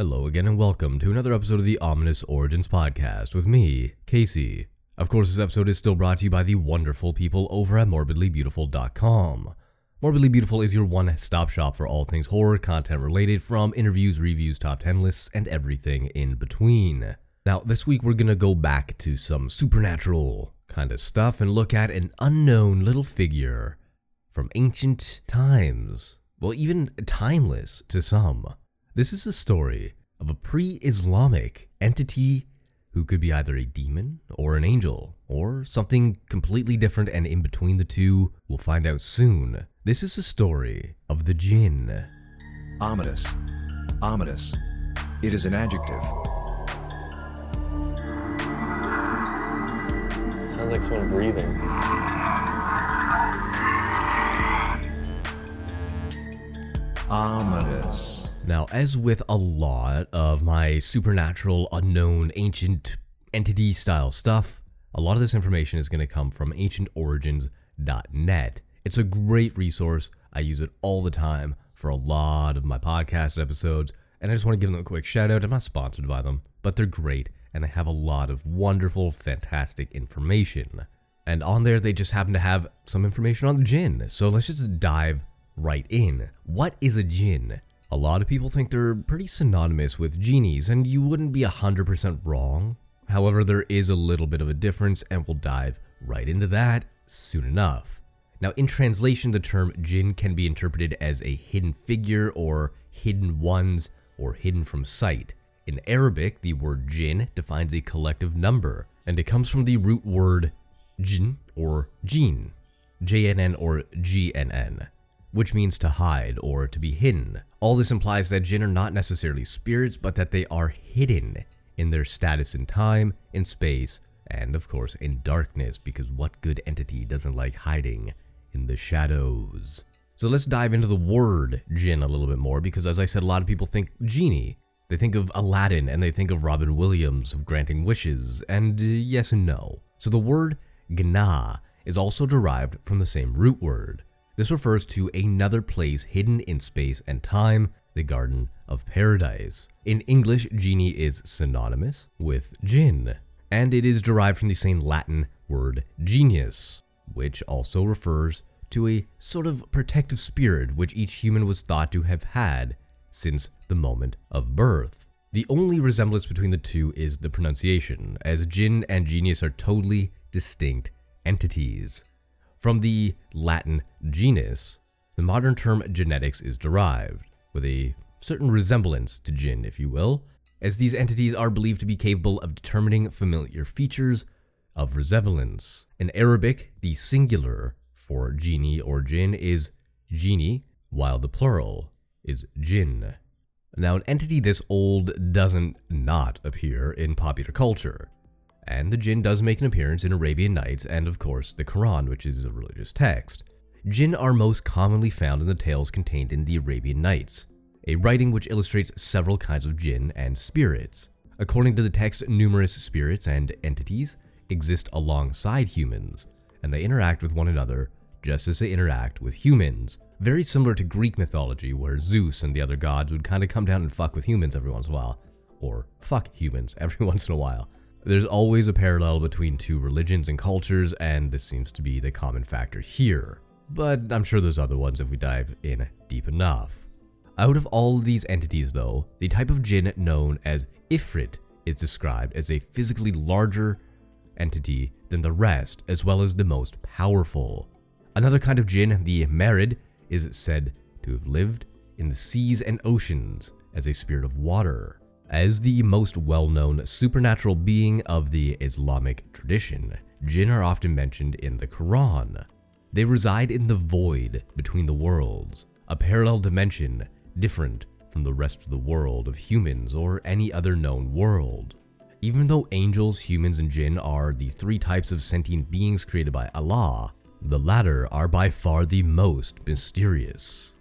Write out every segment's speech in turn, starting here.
Hello again, and welcome to another episode of the Ominous Origins Podcast with me, Casey. Of course, this episode is still brought to you by the wonderful people over at morbidlybeautiful.com. Morbidly Beautiful is your one stop shop for all things horror content related, from interviews, reviews, top 10 lists, and everything in between. Now, this week we're gonna go back to some supernatural kind of stuff and look at an unknown little figure from ancient times. Well, even timeless to some. This is a story of a pre Islamic entity who could be either a demon or an angel or something completely different and in between the two. We'll find out soon. This is a story of the jinn. Ominous. Ominous. It is an adjective. Sounds like someone breathing. Ominous. Now, as with a lot of my supernatural, unknown, ancient entity style stuff, a lot of this information is going to come from ancientorigins.net. It's a great resource. I use it all the time for a lot of my podcast episodes, and I just want to give them a quick shout out. I'm not sponsored by them, but they're great, and they have a lot of wonderful, fantastic information. And on there, they just happen to have some information on the jinn. So let's just dive right in. What is a jinn? A lot of people think they're pretty synonymous with genies, and you wouldn't be 100% wrong. However, there is a little bit of a difference, and we'll dive right into that soon enough. Now, in translation, the term jinn can be interpreted as a hidden figure, or hidden ones, or hidden from sight. In Arabic, the word jinn defines a collective number, and it comes from the root word jinn or jinn, J-N-N or G-N-N, which means to hide or to be hidden. All this implies that jinn are not necessarily spirits, but that they are hidden in their status in time, in space, and of course in darkness, because what good entity doesn't like hiding in the shadows? So let's dive into the word jinn a little bit more, because as I said, a lot of people think genie. They think of Aladdin and they think of Robin Williams of granting wishes, and uh, yes and no. So the word jannah is also derived from the same root word. This refers to another place hidden in space and time, the Garden of Paradise. In English, genie is synonymous with jinn, and it is derived from the same Latin word genius, which also refers to a sort of protective spirit which each human was thought to have had since the moment of birth. The only resemblance between the two is the pronunciation, as jinn and genius are totally distinct entities. From the Latin genus, the modern term genetics is derived, with a certain resemblance to jinn, if you will, as these entities are believed to be capable of determining familiar features of resemblance. In Arabic, the singular for genie or jinn is jinni, while the plural is jinn. Now, an entity this old doesn't not appear in popular culture and the jinn does make an appearance in Arabian Nights and, of course, the Quran, which is a religious text. Jinn are most commonly found in the tales contained in the Arabian Nights, a writing which illustrates several kinds of jinn and spirits. According to the text, numerous spirits and entities exist alongside humans, and they interact with one another just as they interact with humans. Very similar to Greek mythology, where Zeus and the other gods would kind of come down and fuck with humans every once in a while, or fuck humans every once in a while. There's always a parallel between two religions and cultures, and this seems to be the common factor here. But I'm sure there's other ones if we dive in deep enough. Out of all of these entities, though, the type of jinn known as Ifrit is described as a physically larger entity than the rest, as well as the most powerful. Another kind of jinn, the Marid, is said to have lived in the seas and oceans as a spirit of water. As the most well known supernatural being of the Islamic tradition, jinn are often mentioned in the Quran. They reside in the void between the worlds, a parallel dimension different from the rest of the world of humans or any other known world. Even though angels, humans, and jinn are the three types of sentient beings created by Allah, the latter are by far the most mysterious.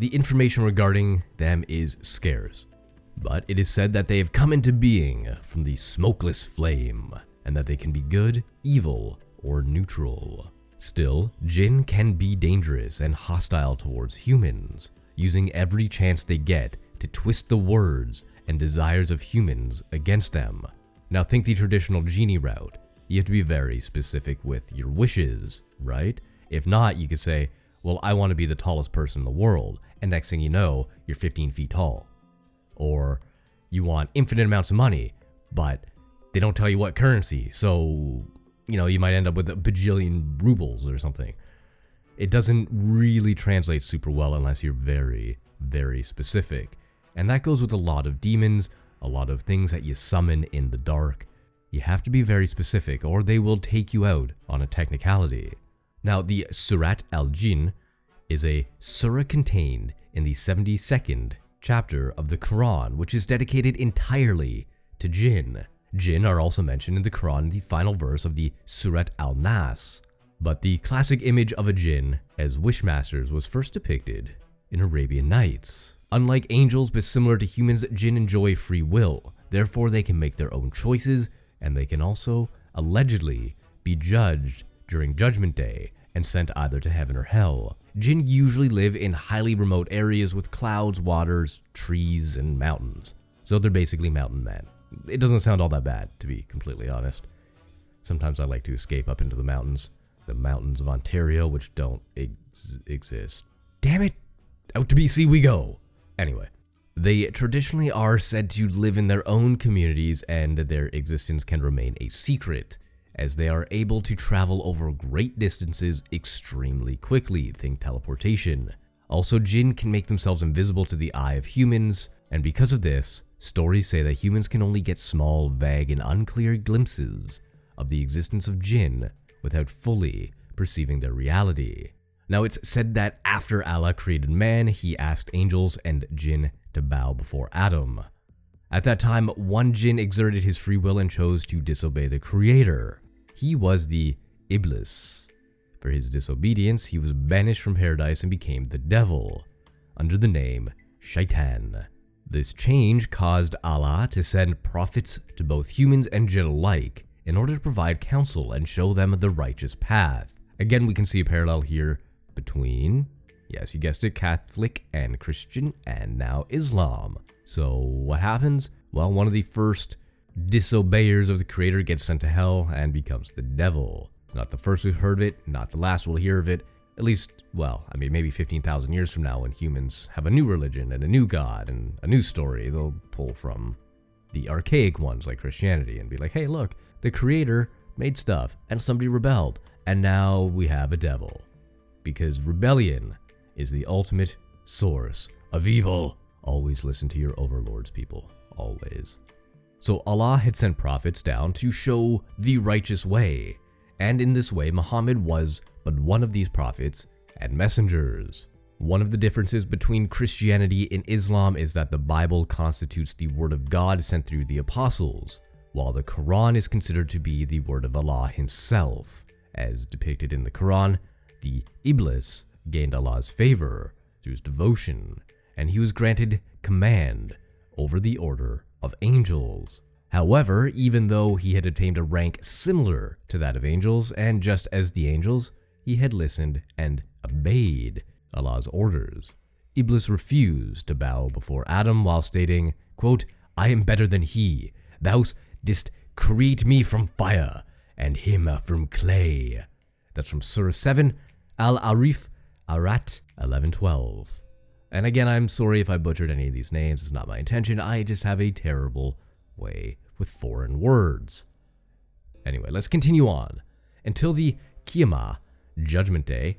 The information regarding them is scarce, but it is said that they have come into being from the smokeless flame, and that they can be good, evil, or neutral. Still, jinn can be dangerous and hostile towards humans, using every chance they get to twist the words and desires of humans against them. Now, think the traditional genie route. You have to be very specific with your wishes, right? If not, you could say, Well, I want to be the tallest person in the world. And next thing you know, you're 15 feet tall. Or you want infinite amounts of money, but they don't tell you what currency. So, you know, you might end up with a bajillion rubles or something. It doesn't really translate super well unless you're very, very specific. And that goes with a lot of demons, a lot of things that you summon in the dark. You have to be very specific, or they will take you out on a technicality. Now, the Surat al Jinn is a surah contained in the 72nd chapter of the Quran, which is dedicated entirely to jinn. Jinn are also mentioned in the Quran in the final verse of the Surat al Nas. But the classic image of a jinn as wishmasters was first depicted in Arabian Nights. Unlike angels, but similar to humans, jinn enjoy free will. Therefore, they can make their own choices, and they can also, allegedly, be judged during Judgment Day and sent either to heaven or hell. Jinn usually live in highly remote areas with clouds, waters, trees, and mountains. So they're basically mountain men. It doesn't sound all that bad, to be completely honest. Sometimes I like to escape up into the mountains, the mountains of Ontario, which don't ex- exist. Damn it! Out to BC we go! Anyway, they traditionally are said to live in their own communities and their existence can remain a secret, as they are able to travel over great distances extremely quickly. Think teleportation. Also, jinn can make themselves invisible to the eye of humans, and because of this, stories say that humans can only get small, vague, and unclear glimpses of the existence of jinn without fully perceiving their reality. Now, it's said that after Allah created man, he asked angels and jinn to bow before Adam. At that time, one jinn exerted his free will and chose to disobey the Creator. He was the Iblis. For his disobedience, he was banished from paradise and became the devil, under the name Shaitan. This change caused Allah to send prophets to both humans and jinn alike in order to provide counsel and show them the righteous path. Again, we can see a parallel here between, yes, you guessed it, Catholic and Christian, and now Islam. So, what happens? Well, one of the first disobeyers of the Creator gets sent to hell and becomes the devil. It's not the first we've heard of it, not the last we'll hear of it. At least, well, I mean, maybe 15,000 years from now, when humans have a new religion and a new God and a new story, they'll pull from the archaic ones like Christianity and be like, hey, look, the Creator made stuff and somebody rebelled, and now we have a devil because rebellion is the ultimate source of evil. Always listen to your overlords, people. Always. So Allah had sent prophets down to show the righteous way, and in this way, Muhammad was but one of these prophets and messengers. One of the differences between Christianity and Islam is that the Bible constitutes the Word of God sent through the apostles, while the Quran is considered to be the Word of Allah Himself. As depicted in the Quran, the Iblis gained Allah's favor through his devotion, and he was granted command over the order of angels. However, even though he had attained a rank similar to that of angels, and just as the angels, he had listened and obeyed Allah's orders. Iblis refused to bow before Adam while stating, quote, I am better than he. Thou didst create me from fire, and him from clay. That's from Surah 7, Al Arif, Arat 1112. And again, I'm sorry if I butchered any of these names, it's not my intention. I just have a terrible way with foreign words. Anyway, let's continue on. Until the Qiyamah, Judgment Day,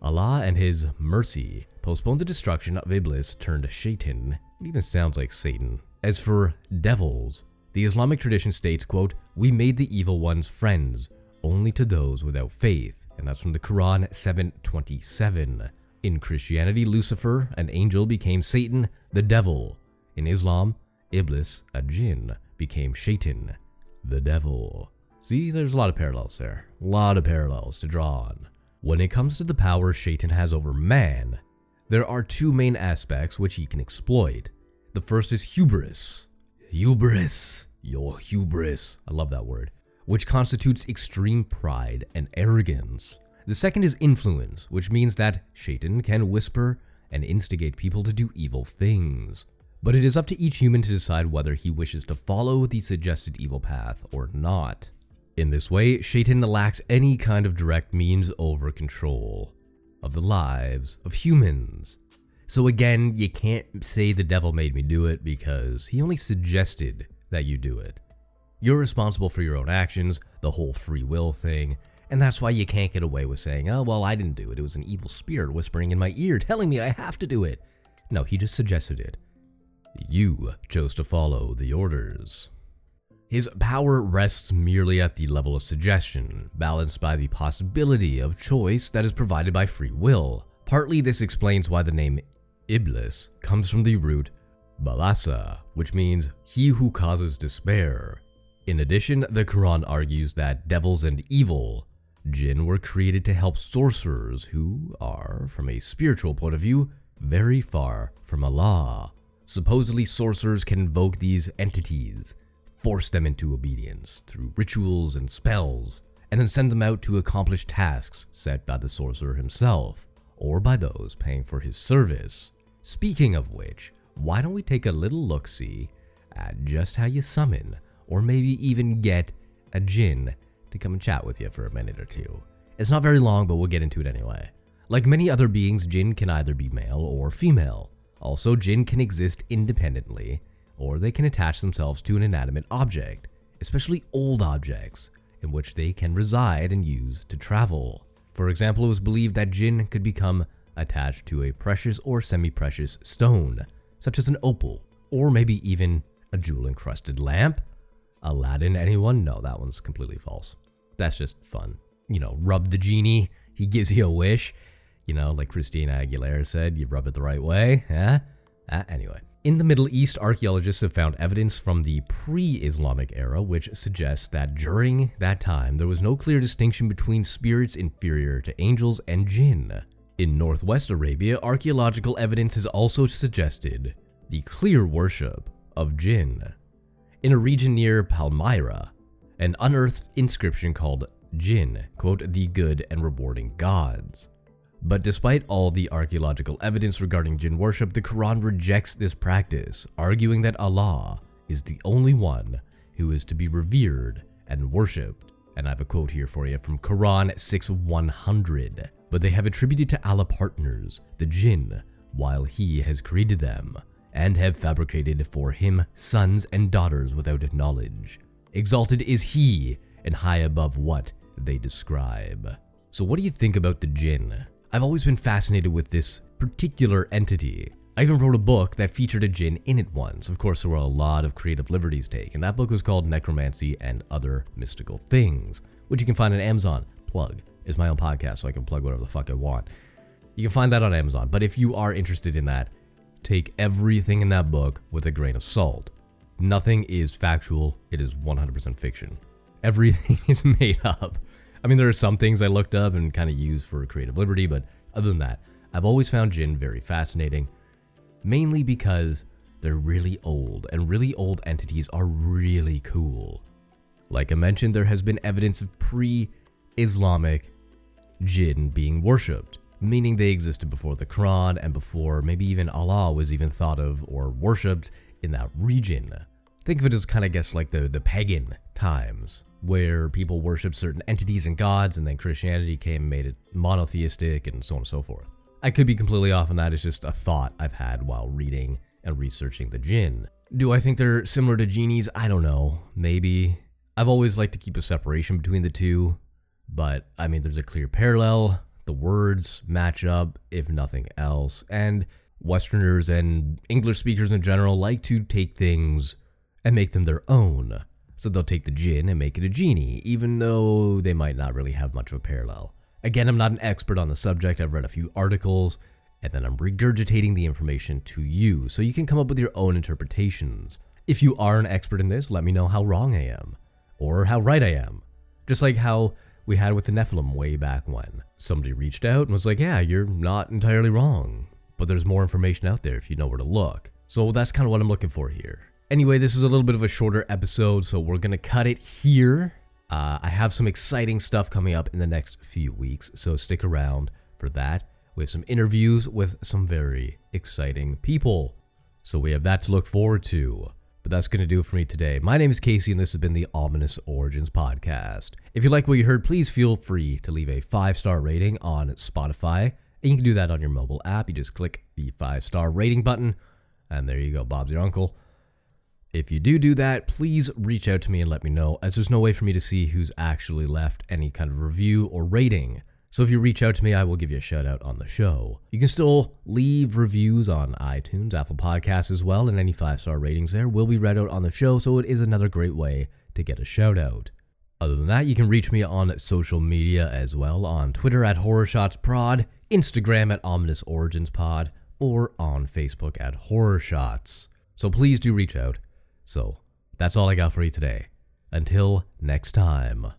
Allah and His mercy postponed the destruction of Iblis turned Shaitan. It even sounds like Satan. As for devils, the Islamic tradition states, quote, We made the evil ones friends, only to those without faith. And that's from the Quran 727. In Christianity, Lucifer, an angel, became Satan, the devil. In Islam, Iblis, a jinn, became Shaitan, the devil. See, there's a lot of parallels there. A lot of parallels to draw on. When it comes to the power Shaitan has over man, there are two main aspects which he can exploit. The first is hubris. Hubris. Your hubris. I love that word. Which constitutes extreme pride and arrogance. The second is influence, which means that Shaitan can whisper and instigate people to do evil things. but it is up to each human to decide whether he wishes to follow the suggested evil path or not. In this way, Shaitan lacks any kind of direct means over control of the lives of humans. So again, you can't say the devil made me do it because he only suggested that you do it. You're responsible for your own actions, the whole free will thing, and that's why you can't get away with saying, oh, well, I didn't do it. It was an evil spirit whispering in my ear telling me I have to do it. No, he just suggested it. You chose to follow the orders. His power rests merely at the level of suggestion, balanced by the possibility of choice that is provided by free will. Partly this explains why the name Iblis comes from the root balasa, which means he who causes despair. In addition, the Quran argues that devils and evil, jinn, were created to help sorcerers who are, from a spiritual point of view, very far from Allah. Supposedly, sorcerers can invoke these entities, force them into obedience through rituals and spells, and then send them out to accomplish tasks set by the sorcerer himself, or by those paying for his service. Speaking of which, why don't we take a little look see at just how you summon, or maybe even get, a jinn to come and chat with you for a minute or two? It's not very long, but we'll get into it anyway. Like many other beings, Jinn can either be male or female. Also, Jinn can exist independently, or they can attach themselves to an inanimate object, especially old objects, in which they can reside and use to travel. For example, it was believed that Jinn could become attached to a precious or semi precious stone, such as an opal, or maybe even a jewel encrusted lamp. Aladdin, anyone? No, that one's completely false. That's just fun. You know, rub the genie, he gives you a wish. You know, like Christina Aguilera said, you rub it the right way. Eh? Uh, anyway. In the Middle East, archaeologists have found evidence from the pre Islamic era which suggests that during that time there was no clear distinction between spirits inferior to angels and jinn. In northwest Arabia, archaeological evidence has also suggested the clear worship of jinn. In a region near Palmyra, an unearthed inscription called Jinn, quote, the good and rewarding gods. But despite all the archaeological evidence regarding jinn worship, the Quran rejects this practice, arguing that Allah is the only one who is to be revered and worshipped. And I have a quote here for you from Quran 6 100. But they have attributed to Allah partners, the jinn, while He has created them, and have fabricated for Him sons and daughters without knowledge. Exalted is He, and high above what they describe. So, what do you think about the jinn? I've always been fascinated with this particular entity. I even wrote a book that featured a jinn in it once. Of course, there were a lot of creative liberties taken. That book was called Necromancy and Other Mystical Things, which you can find on Amazon. Plug is my own podcast, so I can plug whatever the fuck I want. You can find that on Amazon. But if you are interested in that, take everything in that book with a grain of salt. Nothing is factual, it is 100% fiction. Everything is made up. I mean, there are some things I looked up and kind of used for creative liberty, but other than that, I've always found Jinn very fascinating, mainly because they're really old, and really old entities are really cool. Like I mentioned, there has been evidence of pre Islamic jinn being worshipped, meaning they existed before the Quran and before maybe even Allah was even thought of or worshipped in that region. Think of it as kind of guess like the, the pagan times where people worship certain entities and gods, and then Christianity came and made it monotheistic, and so on and so forth. I could be completely off on that. It's just a thought I've had while reading and researching the jinn. Do I think they're similar to genies? I don't know. Maybe. I've always liked to keep a separation between the two, but I mean, there's a clear parallel. The words match up, if nothing else, and Westerners and English speakers in general like to take things and make them their own. So they'll take the jinn and make it a genie, even though they might not really have much of a parallel. Again, I'm not an expert on the subject. I've read a few articles, and then I'm regurgitating the information to you so you can come up with your own interpretations. If you are an expert in this, let me know how wrong I am, or how right I am. Just like how we had with the Nephilim way back when. Somebody reached out and was like, Yeah, you're not entirely wrong, but there's more information out there if you know where to look. So that's kind of what I'm looking for here. Anyway, this is a little bit of a shorter episode, so we're going to cut it here. Uh, I have some exciting stuff coming up in the next few weeks, so stick around for that. We have some interviews with some very exciting people. So we have that to look forward to. But that's going to do it for me today. My name is Casey, and this has been the Ominous Origins Podcast. If you like what you heard, please feel free to leave a five star rating on Spotify. And you can do that on your mobile app. You just click the five star rating button, and there you go. Bob's your uncle. If you do do that, please reach out to me and let me know, as there's no way for me to see who's actually left any kind of review or rating. So if you reach out to me, I will give you a shout out on the show. You can still leave reviews on iTunes, Apple Podcasts as well, and any five star ratings there will be read out on the show, so it is another great way to get a shout out. Other than that, you can reach me on social media as well on Twitter at HorrorShotsProd, Instagram at Ominous Origins Pod, or on Facebook at Horror Shots. So please do reach out. So that's all I got for you today. Until next time.